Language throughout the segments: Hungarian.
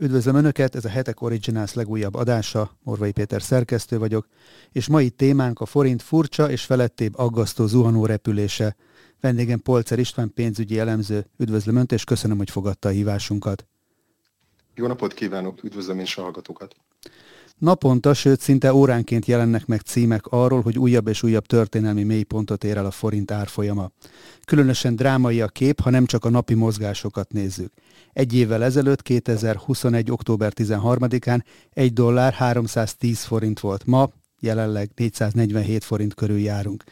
Üdvözlöm Önöket, ez a Hetek Originals legújabb adása, Morvai Péter szerkesztő vagyok, és mai témánk a forint furcsa és felettébb aggasztó zuhanó repülése. Vendégem Polcer István pénzügyi elemző. Üdvözlöm Önt, és köszönöm, hogy fogadta a hívásunkat. Jó napot kívánok, üdvözlöm és a hallgatókat. Naponta, sőt szinte óránként jelennek meg címek arról, hogy újabb és újabb történelmi mélypontot ér el a forint árfolyama. Különösen drámai a kép, ha nem csak a napi mozgásokat nézzük. Egy évvel ezelőtt, 2021. október 13-án egy dollár 310 forint volt. Ma jelenleg 447 forint körül járunk.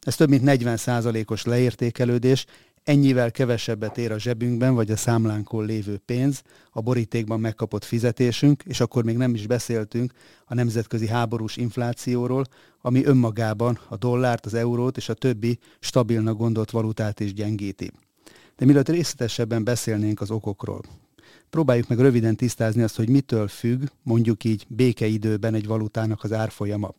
Ez több mint 40% os leértékelődés, ennyivel kevesebbet ér a zsebünkben vagy a számlánkon lévő pénz, a borítékban megkapott fizetésünk, és akkor még nem is beszéltünk a nemzetközi háborús inflációról, ami önmagában a dollárt, az eurót és a többi stabilnak gondolt valutát is gyengíti. De mielőtt részletesebben beszélnénk az okokról, próbáljuk meg röviden tisztázni azt, hogy mitől függ, mondjuk így békeidőben egy valutának az árfolyama.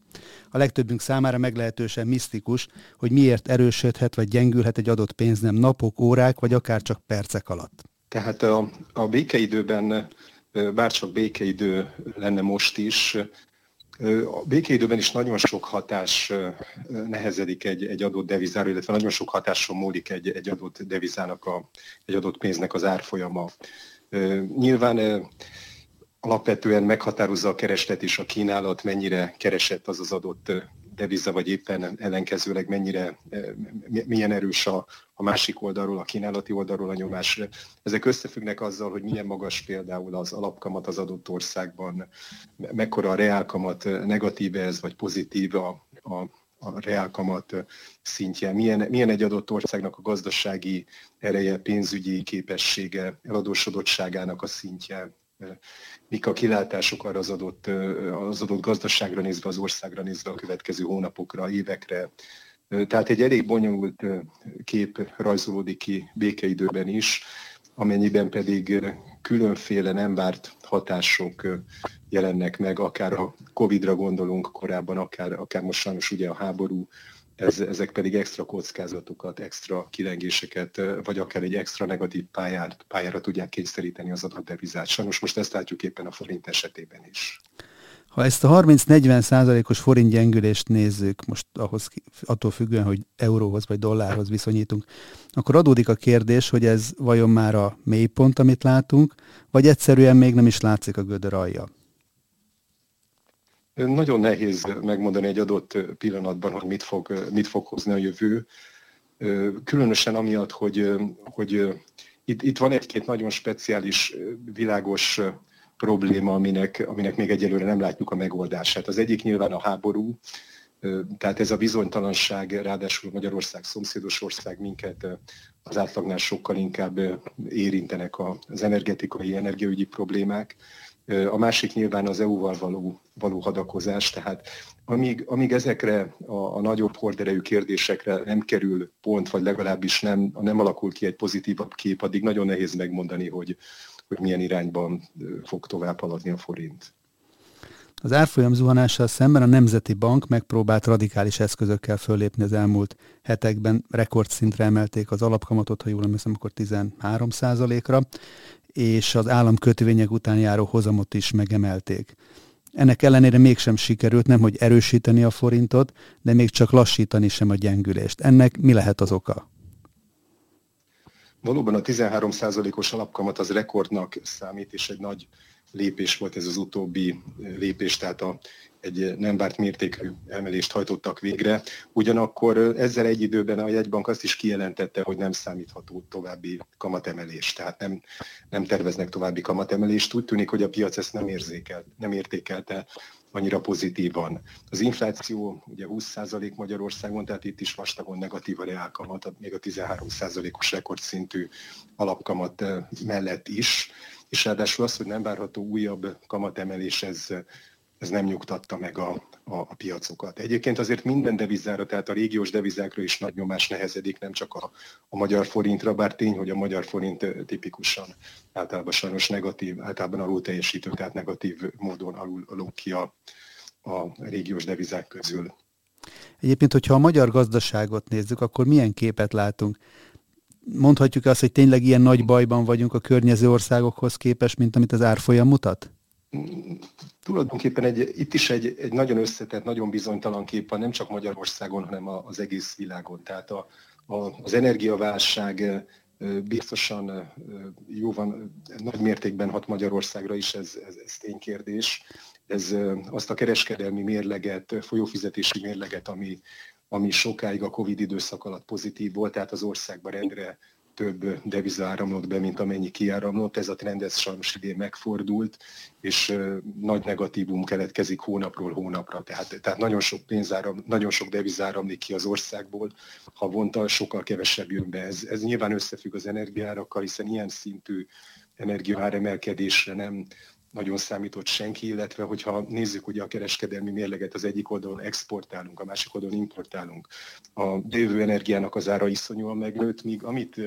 A legtöbbünk számára meglehetősen misztikus, hogy miért erősödhet vagy gyengülhet egy adott pénznem napok, órák vagy akár csak percek alatt. Tehát a, a békeidőben, bárcsak békeidő lenne most is, a békeidőben is nagyon sok hatás nehezedik egy, egy adott devizára, illetve nagyon sok hatáson múlik egy, egy adott devizának, a, egy adott pénznek az árfolyama. Nyilván alapvetően meghatározza a kereslet és a kínálat, mennyire keresett az az adott deviza, vagy éppen ellenkezőleg mennyire, milyen erős a, a másik oldalról, a kínálati oldalról a nyomás. Ezek összefüggnek azzal, hogy milyen magas például az alapkamat az adott országban, mekkora a reálkamat, negatív ez, vagy pozitív a, a, a reálkamat szintje, milyen, milyen egy adott országnak a gazdasági ereje, pénzügyi képessége, eladósodottságának a szintje, mik a kilátások arra az adott, az adott gazdaságra nézve, az országra nézve a következő hónapokra, évekre. Tehát egy elég bonyolult kép rajzolódik ki békeidőben is, amennyiben pedig különféle nem várt hatások jelennek meg, akár a Covid-ra gondolunk korábban, akár, akár most sajnos ugye a háború, ez, ezek pedig extra kockázatokat, extra kilengéseket, vagy akár egy extra negatív pályát, pályára tudják kényszeríteni az adott devizát. Sajnos most ezt látjuk éppen a forint esetében is. Ha ezt a 30-40 százalékos forint gyengülést nézzük, most ahhoz, attól függően, hogy euróhoz vagy dollárhoz viszonyítunk, akkor adódik a kérdés, hogy ez vajon már a mélypont, amit látunk, vagy egyszerűen még nem is látszik a gödör alja. Nagyon nehéz megmondani egy adott pillanatban, hogy mit fog, mit fog hozni a jövő. Különösen amiatt, hogy, hogy itt, itt van egy-két nagyon speciális, világos probléma, aminek, aminek még egyelőre nem látjuk a megoldását. Az egyik nyilván a háború, tehát ez a bizonytalanság, ráadásul Magyarország szomszédos ország minket az átlagnál sokkal inkább érintenek az energetikai, energiaügyi problémák. A másik nyilván az EU-val való, való hadakozás, tehát amíg, amíg ezekre a, a nagyobb horderejű kérdésekre nem kerül pont, vagy legalábbis nem, nem alakul ki egy pozitívabb kép, addig nagyon nehéz megmondani, hogy, hogy milyen irányban fog tovább haladni a forint. Az árfolyam zuhanással szemben a Nemzeti Bank megpróbált radikális eszközökkel föllépni az elmúlt hetekben. Rekordszintre emelték az alapkamatot, ha jól emlékszem, akkor 13 ra és az államkötvények után járó hozamot is megemelték. Ennek ellenére mégsem sikerült nem, hogy erősíteni a forintot, de még csak lassítani sem a gyengülést. Ennek mi lehet az oka? Valóban a 13%-os alapkamat az rekordnak számít, és egy nagy lépés volt ez az utóbbi lépés, tehát a, egy nem várt mértékű emelést hajtottak végre. Ugyanakkor ezzel egy időben a jegybank azt is kijelentette, hogy nem számítható további kamatemelés, tehát nem, nem terveznek további kamatemelést. Úgy tűnik, hogy a piac ezt nem, érzékelt, nem értékelte annyira pozitívan. Az infláció ugye 20% Magyarországon, tehát itt is vastagon negatív a reálkamat, még a 13%-os rekordszintű alapkamat mellett is és ráadásul az, hogy nem várható újabb kamatemelés, ez, ez nem nyugtatta meg a, a, a piacokat. Egyébként azért minden devizára, tehát a régiós devizákra is nagy nyomás nehezedik, nem csak a, a magyar forintra, bár tény, hogy a magyar forint tipikusan általában sajnos negatív, általában alul teljesítő, tehát negatív módon alul, alul ki a, a régiós devizák közül. Egyébként, hogyha a magyar gazdaságot nézzük, akkor milyen képet látunk? mondhatjuk azt, hogy tényleg ilyen nagy bajban vagyunk a környező országokhoz képest, mint amit az árfolyam mutat? Tulajdonképpen egy, itt is egy, egy nagyon összetett, nagyon bizonytalan kép van, nem csak Magyarországon, hanem az egész világon. Tehát a, a, az energiaválság biztosan jó van, nagy mértékben hat Magyarországra is, ez, ez, ez ténykérdés. Ez azt a kereskedelmi mérleget, folyófizetési mérleget, ami, ami sokáig a Covid időszak alatt pozitív volt, tehát az országban rendre több deviza áramlott be, mint amennyi kiáramlott. Ez a trend ez sajnos idén megfordult, és nagy negatívum keletkezik hónapról hónapra. Tehát, tehát nagyon sok pénzáram, nagyon sok deviza áramlik ki az országból, havonta sokkal kevesebb jön be. Ez, ez nyilván összefügg az energiárakkal, hiszen ilyen szintű energiaáremelkedésre nem, nagyon számított senki, illetve hogyha nézzük ugye a kereskedelmi mérleget, az egyik oldalon exportálunk, a másik oldalon importálunk. A jövő energiának az ára iszonyúan megnőtt, míg amit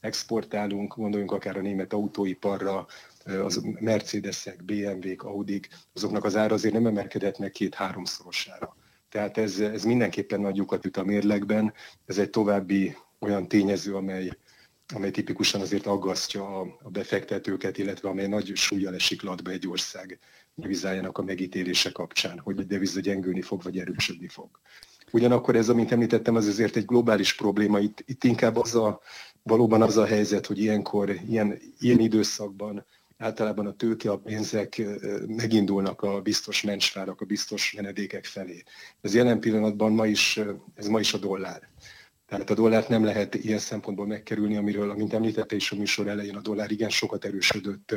exportálunk, gondoljunk akár a német autóiparra, az Mercedesek, BMW-k, Audi-k, azoknak az ára azért nem emelkedett meg két-háromszorosára. Tehát ez, ez mindenképpen nagy lyukat üt a mérlegben, ez egy további olyan tényező, amely amely tipikusan azért aggasztja a, befektetőket, illetve amely nagy súlyjal esik latba egy ország devizájának a megítélése kapcsán, hogy a deviza gyengülni fog, vagy erősödni fog. Ugyanakkor ez, amint említettem, az azért egy globális probléma. Itt, itt inkább az a, valóban az a helyzet, hogy ilyenkor, ilyen, ilyen időszakban általában a tőke, a pénzek megindulnak a biztos mencsvárak, a biztos menedékek felé. Ez jelen pillanatban ma is, ez ma is a dollár. Tehát a dollárt nem lehet ilyen szempontból megkerülni, amiről, amint említette is a műsor elején, a dollár igen sokat erősödött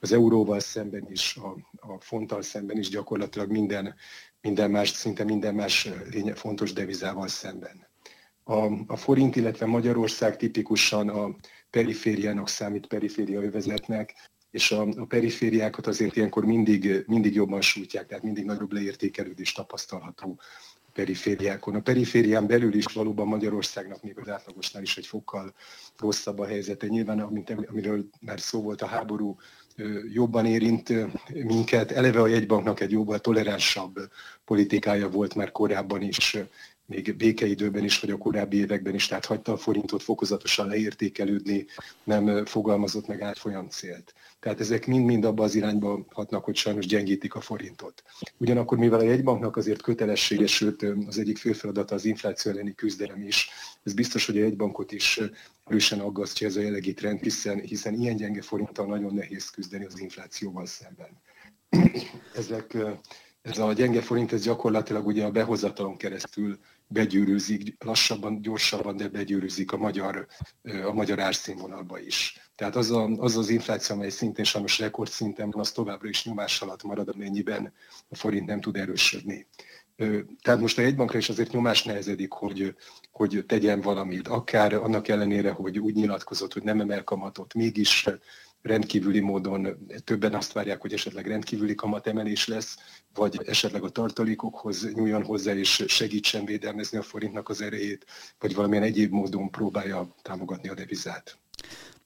az euróval szemben is, a, a fonttal szemben is, gyakorlatilag minden, minden más, szinte minden más lénye, fontos devizával szemben. A, a forint, illetve Magyarország tipikusan a perifériának számít periféria övezetnek, és a, a perifériákat azért ilyenkor mindig, mindig jobban sújtják, tehát mindig nagyobb leértékelődés tapasztalható perifériákon. A periférián belül is valóban Magyarországnak még az átlagosnál is egy fokkal rosszabb a helyzete. Nyilván, amint, amiről már szó volt, a háború jobban érint minket. Eleve a jegybanknak egy jóval toleránsabb politikája volt már korábban is, még békeidőben is, vagy a korábbi években is, tehát hagyta a forintot fokozatosan leértékelődni, nem fogalmazott meg átfolyam célt. Tehát ezek mind-mind abba az irányba hatnak, hogy sajnos gyengítik a forintot. Ugyanakkor, mivel a jegybanknak azért kötelessége, sőt az egyik fő feladata az infláció elleni küzdelem is, ez biztos, hogy a jegybankot is erősen aggasztja ez a jellegi trend, hiszen, hiszen ilyen gyenge forinttal nagyon nehéz küzdeni az inflációval szemben. Ezek, ez a gyenge forint, ez gyakorlatilag ugye a behozatalon keresztül begyűrűzik, lassabban, gyorsabban, de begyűrűzik a magyar, a magyar árszínvonalba is. Tehát az, a, az az infláció, amely szintén sajnos rekordszinten van, az továbbra is nyomás alatt marad, amennyiben a forint nem tud erősödni. Tehát most a jegybankra is azért nyomás nehezedik, hogy, hogy tegyen valamit, akár annak ellenére, hogy úgy nyilatkozott, hogy nem emel kamatot, mégis rendkívüli módon többen azt várják, hogy esetleg rendkívüli kamatemelés lesz, vagy esetleg a tartalékokhoz nyúljon hozzá és segítsen védelmezni a forintnak az erejét, vagy valamilyen egyéb módon próbálja támogatni a devizát.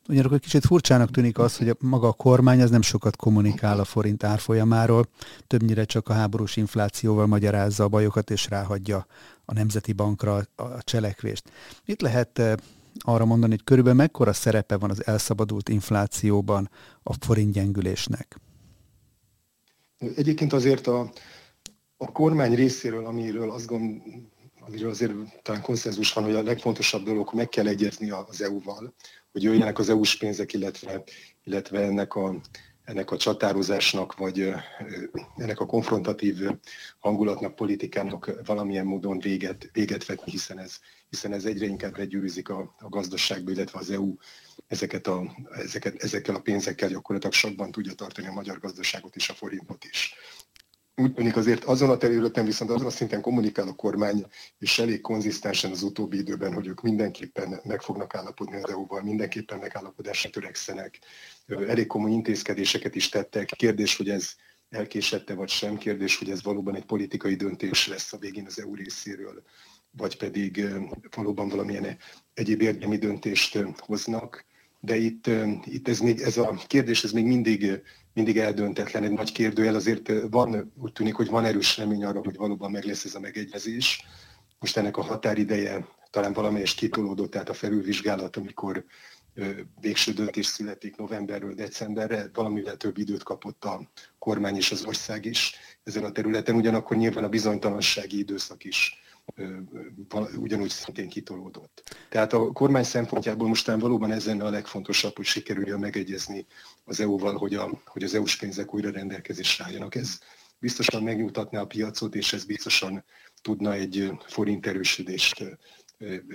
Ugyanakkor kicsit furcsának tűnik az, hogy a maga a kormány az nem sokat kommunikál a forint árfolyamáról, többnyire csak a háborús inflációval magyarázza a bajokat és ráhagyja a Nemzeti Bankra a cselekvést. Mit lehet eh, arra mondani, hogy körülbelül mekkora szerepe van az elszabadult inflációban a forint gyengülésnek? Egyébként azért a, a kormány részéről, amiről azt gond, amiről azért talán konszenzus van, hogy a legfontosabb dolog, meg kell egyezni az EU-val, hogy jöjjenek az EU-s pénzek, illetve, illetve ennek a, ennek a csatározásnak, vagy ennek a konfrontatív hangulatnak, politikának valamilyen módon véget, véget vetni, hiszen ez, hiszen ez egyre inkább begyűrűzik a, a gazdaságba, illetve az EU ezeket a, ezeket, ezekkel a pénzekkel gyakorlatilag sokban tudja tartani a magyar gazdaságot és a forintot is úgy tűnik azért azon a területen viszont azon a szinten kommunikál a kormány, és elég konzisztensen az utóbbi időben, hogy ők mindenképpen meg fognak állapodni az EU-val, mindenképpen megállapodásra törekszenek. Elég komoly intézkedéseket is tettek. Kérdés, hogy ez elkésette vagy sem, kérdés, hogy ez valóban egy politikai döntés lesz a végén az EU részéről, vagy pedig valóban valamilyen egyéb érdemi döntést hoznak de itt, itt ez, még, ez a kérdés ez még mindig, mindig eldöntetlen, egy nagy kérdőjel, azért van, úgy tűnik, hogy van erős remény arra, hogy valóban meg lesz ez a megegyezés. Most ennek a határideje talán valamelyest kitolódott, tehát a felülvizsgálat, amikor végső döntés születik novemberről decemberre, valamivel több időt kapott a kormány és az ország is ezen a területen, ugyanakkor nyilván a bizonytalansági időszak is ugyanúgy szintén kitolódott. Tehát a kormány szempontjából mostán valóban ezen a legfontosabb, hogy sikerüljön megegyezni az EU-val, hogy, a, hogy az EU-s pénzek újra rendelkezésre álljanak. Ez biztosan megnyugtatná a piacot, és ez biztosan tudna egy forint erősödést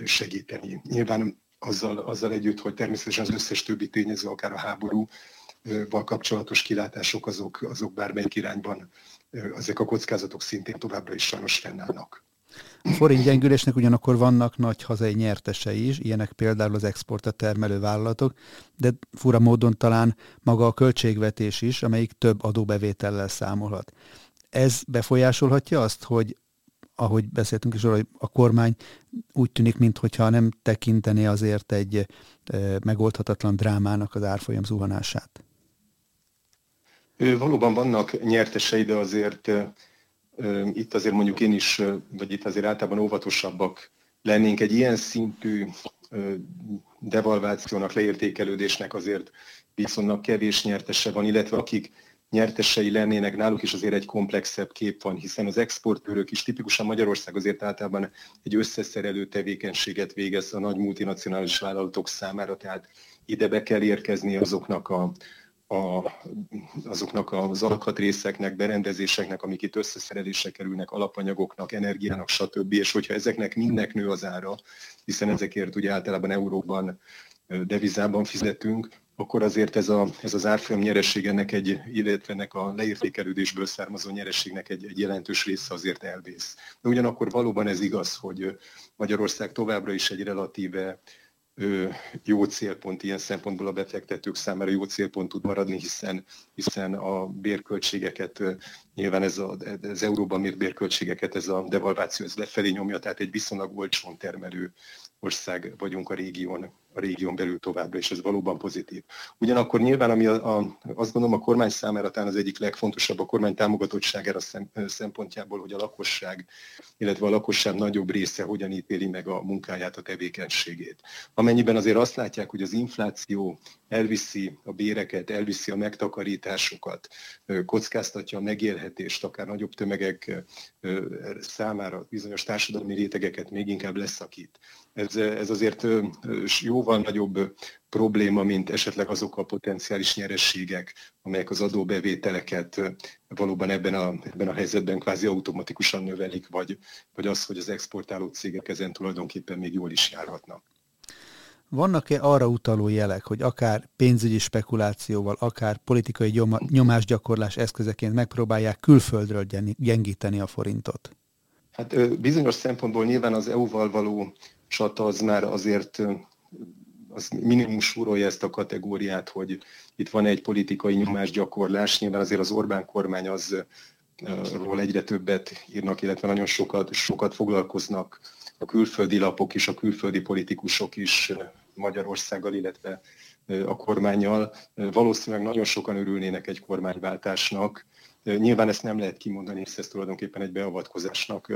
segíteni. Nyilván azzal, azzal együtt, hogy természetesen az összes többi tényező, akár a háborúval kapcsolatos kilátások, azok, azok bármelyik irányban, ezek a kockázatok szintén továbbra is sajnos fennállnak. A forint gyengülésnek ugyanakkor vannak nagy hazai nyertesei is, ilyenek például az exportra termelő vállalatok, de fura módon talán maga a költségvetés is, amelyik több adóbevétellel számolhat. Ez befolyásolhatja azt, hogy ahogy beszéltünk is, hogy a kormány úgy tűnik, mintha nem tekintené azért egy megoldhatatlan drámának az árfolyam zuhanását. Valóban vannak nyertesei, de azért itt azért mondjuk én is, vagy itt azért általában óvatosabbak lennénk. Egy ilyen szintű devalvációnak, leértékelődésnek azért viszonylag kevés nyertese van, illetve akik nyertesei lennének, náluk is azért egy komplexebb kép van, hiszen az exportőrök is tipikusan Magyarország azért általában egy összeszerelő tevékenységet végez a nagy multinacionális vállalatok számára, tehát ide be kell érkezni azoknak a, a, azoknak az alkatrészeknek, berendezéseknek, amik itt összeszerelésre kerülnek, alapanyagoknak, energiának, stb. És hogyha ezeknek mindnek nő az ára, hiszen ezekért ugye általában euróban, devizában fizetünk, akkor azért ez, a, ez az árfolyam nyereség ennek egy, illetve ennek a leértékelődésből származó nyerességnek egy, egy jelentős része azért elvész. De ugyanakkor valóban ez igaz, hogy Magyarország továbbra is egy relatíve jó célpont ilyen szempontból a befektetők számára jó célpont tud maradni, hiszen, hiszen a bérköltségeket, nyilván ez a, az euróban mért bérköltségeket ez a devalváció ez lefelé nyomja, tehát egy viszonylag olcsón termelő ország vagyunk a régión, a régión belül továbbra, és ez valóban pozitív. Ugyanakkor nyilván, ami a, a, azt gondolom a kormány számára talán az egyik legfontosabb a kormány támogatottságára szem, szempontjából, hogy a lakosság, illetve a lakosság nagyobb része hogyan ítéli meg a munkáját, a tevékenységét. Amennyiben azért azt látják, hogy az infláció elviszi a béreket, elviszi a megtakarításokat, kockáztatja a megélhetést, akár nagyobb tömegek számára bizonyos társadalmi rétegeket még inkább leszakít. Ez, ez azért jóval nagyobb probléma, mint esetleg azok a potenciális nyerességek, amelyek az adóbevételeket valóban ebben a, ebben a helyzetben kvázi automatikusan növelik, vagy, vagy az, hogy az exportáló cégek ezen tulajdonképpen még jól is járhatnak. Vannak-e arra utaló jelek, hogy akár pénzügyi spekulációval, akár politikai nyomásgyakorlás eszközeként megpróbálják külföldről gyengíteni a forintot? Hát bizonyos szempontból nyilván az EU-val való csata az már azért az minimum súrolja ezt a kategóriát, hogy itt van egy politikai nyomásgyakorlás. Nyilván azért az Orbán kormány az ról egyre többet írnak, illetve nagyon sokat, sokat foglalkoznak a külföldi lapok is, a külföldi politikusok is Magyarországgal, illetve a kormányjal. Valószínűleg nagyon sokan örülnének egy kormányváltásnak. Nyilván ezt nem lehet kimondani, hisz ez tulajdonképpen egy beavatkozásnak,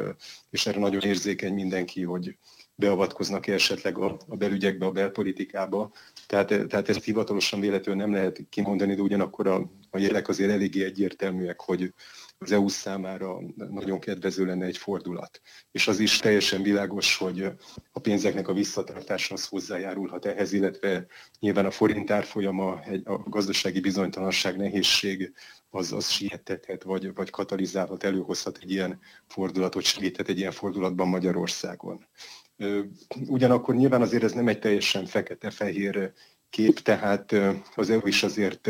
és erre nagyon érzékeny mindenki, hogy beavatkoznak-e esetleg a, a belügyekbe, a belpolitikába. Tehát, tehát ezt hivatalosan véletlenül nem lehet kimondani, de ugyanakkor a, a jelek azért eléggé egyértelműek, hogy az EU számára nagyon kedvező lenne egy fordulat. És az is teljesen világos, hogy a pénzeknek a visszatartása az hozzájárulhat ehhez, illetve nyilván a forint árfolyama, a gazdasági bizonytalanság, nehézség az, az siettethet, vagy, vagy katalizálhat, előhozhat egy ilyen fordulatot, segíthet egy ilyen fordulatban Magyarországon. Ugyanakkor nyilván azért ez nem egy teljesen fekete-fehér kép, tehát az EU is azért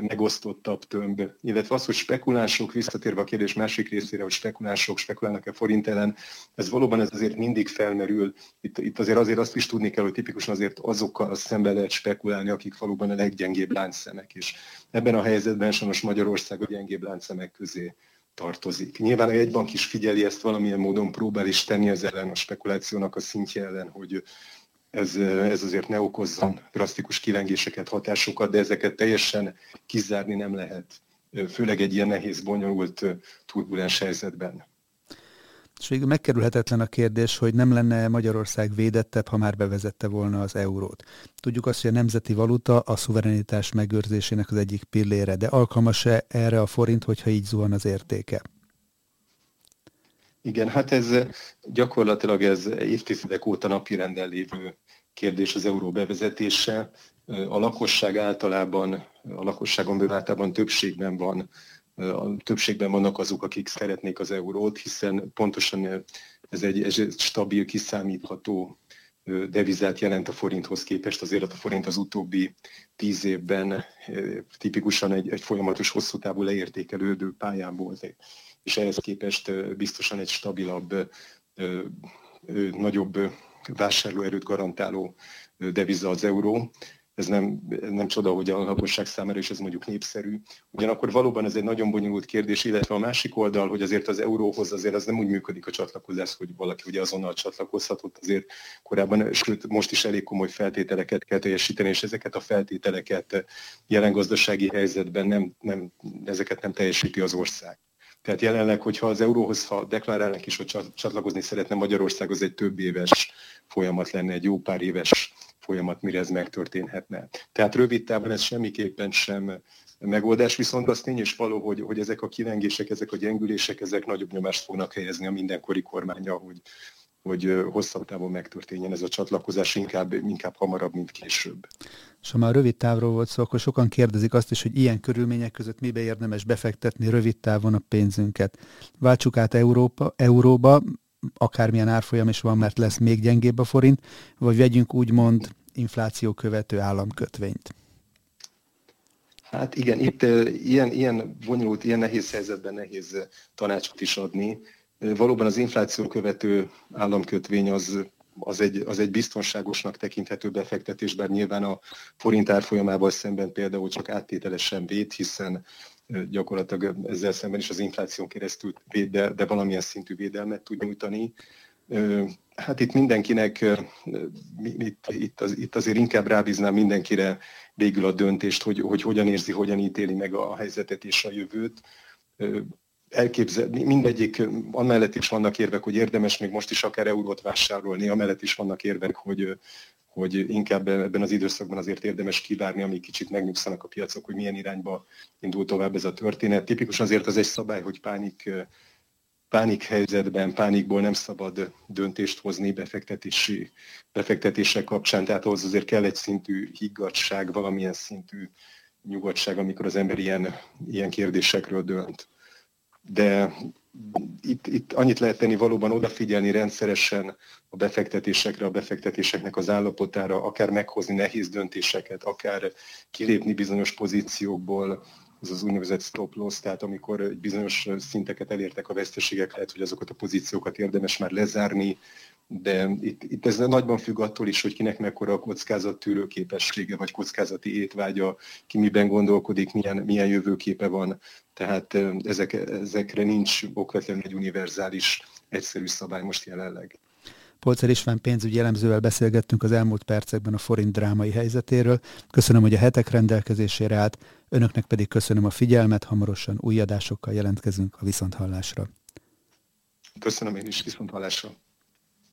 megosztottabb tömb, illetve az, hogy spekulánsok, visszatérve a kérdés másik részére, hogy spekulánsok spekulálnak-e forint ellen, ez valóban ez azért mindig felmerül. Itt, itt azért azért azt is tudni kell, hogy tipikusan azért azokkal szembe lehet spekulálni, akik valóban a leggyengébb láncszemek is. Ebben a helyzetben sajnos Magyarország a gyengébb láncszemek közé tartozik. Nyilván a jegybank is figyeli ezt valamilyen módon, próbál is tenni az ellen a spekulációnak a szintje ellen, hogy ez, ez azért ne okozzon drasztikus kilengéseket, hatásokat, de ezeket teljesen kizárni nem lehet, főleg egy ilyen nehéz, bonyolult, turbulens helyzetben. És végül megkerülhetetlen a kérdés, hogy nem lenne Magyarország védettebb, ha már bevezette volna az eurót. Tudjuk azt, hogy a nemzeti valuta a szuverenitás megőrzésének az egyik pillére, de alkalmas-e erre a forint, hogyha így zuhan az értéke? Igen, hát ez gyakorlatilag ez évtizedek óta napirenden lévő kérdés az euró bevezetése. A lakosság általában, a lakosságon általában többségben van a többségben vannak azok, akik szeretnék az eurót, hiszen pontosan ez egy, ez egy stabil, kiszámítható devizát jelent a forinthoz képest, azért a forint az utóbbi tíz évben tipikusan egy, egy folyamatos hosszú távú leértékelődő pályán volt, és ehhez képest biztosan egy stabilabb, nagyobb vásárlóerőt garantáló deviza az euró ez nem, nem csoda, hogy a lakosság számára is ez mondjuk népszerű. Ugyanakkor valóban ez egy nagyon bonyolult kérdés, illetve a másik oldal, hogy azért az euróhoz azért az nem úgy működik a csatlakozás, hogy valaki ugye azonnal csatlakozhatott, azért korábban, sőt most is elég komoly feltételeket kell teljesíteni, és ezeket a feltételeket jelen gazdasági helyzetben nem, nem, ezeket nem teljesíti az ország. Tehát jelenleg, hogyha az euróhoz, ha deklarálnak is, hogy csatlakozni szeretne Magyarország, az egy több éves folyamat lenne, egy jó pár éves folyamat, mire ez megtörténhetne. Tehát rövid távon ez semmiképpen sem megoldás, viszont az tény is való, hogy, hogy ezek a kilengések, ezek a gyengülések, ezek nagyobb nyomást fognak helyezni a mindenkori kormánya, hogy, hogy hosszabb távon megtörténjen ez a csatlakozás, inkább, inkább hamarabb, mint később. És ha már rövid távról volt szó, akkor sokan kérdezik azt is, hogy ilyen körülmények között mibe érdemes befektetni rövid távon a pénzünket. Váltsuk át Európa, euróba, akármilyen árfolyam is van, mert lesz még gyengébb a forint, vagy vegyünk úgymond infláció követő államkötvényt? Hát igen, itt ilyen, ilyen bonyolult, ilyen nehéz helyzetben nehéz tanácsot is adni. Valóban az infláció követő államkötvény az, az, egy, az egy biztonságosnak tekinthető befektetés, bár nyilván a forint árfolyamával szemben például csak áttételesen véd, hiszen gyakorlatilag ezzel szemben is az infláción keresztül véd, de, de valamilyen szintű védelmet tud nyújtani. Hát itt mindenkinek, itt, itt, az, itt azért inkább rábíznám mindenkire végül a döntést, hogy, hogy hogyan érzi, hogyan ítéli meg a helyzetet és a jövőt. Elképzel, mindegyik, amellett is vannak érvek, hogy érdemes még most is akár eurót vásárolni, amellett is vannak érvek, hogy, hogy inkább ebben az időszakban azért érdemes kivárni, amíg kicsit megnyugszanak a piacok, hogy milyen irányba indul tovább ez a történet. Tipikus azért az egy szabály, hogy pánik, pánik helyzetben, pánikból nem szabad döntést hozni befektetési, befektetések kapcsán, tehát ahhoz azért kell egy szintű higgadság, valamilyen szintű nyugodtság, amikor az ember ilyen, ilyen kérdésekről dönt. De itt, itt annyit lehet tenni valóban odafigyelni rendszeresen a befektetésekre, a befektetéseknek az állapotára, akár meghozni nehéz döntéseket, akár kilépni bizonyos pozíciókból, az az úgynevezett stop loss, tehát amikor egy bizonyos szinteket elértek a veszteségek, lehet, hogy azokat a pozíciókat érdemes már lezárni, de itt, itt ez nagyban függ attól is, hogy kinek mekkora a kockázat tűrő képessége, vagy kockázati étvágya, ki miben gondolkodik, milyen, milyen jövőképe van. Tehát ezek, ezekre nincs okvetlenül egy univerzális, egyszerű szabály most jelenleg. Polcer István pénzügyi elemzővel beszélgettünk az elmúlt percekben a forint drámai helyzetéről. Köszönöm, hogy a hetek rendelkezésére állt, önöknek pedig köszönöm a figyelmet, hamarosan új adásokkal jelentkezünk a Viszonthallásra. Köszönöm én is, Viszonthallásra.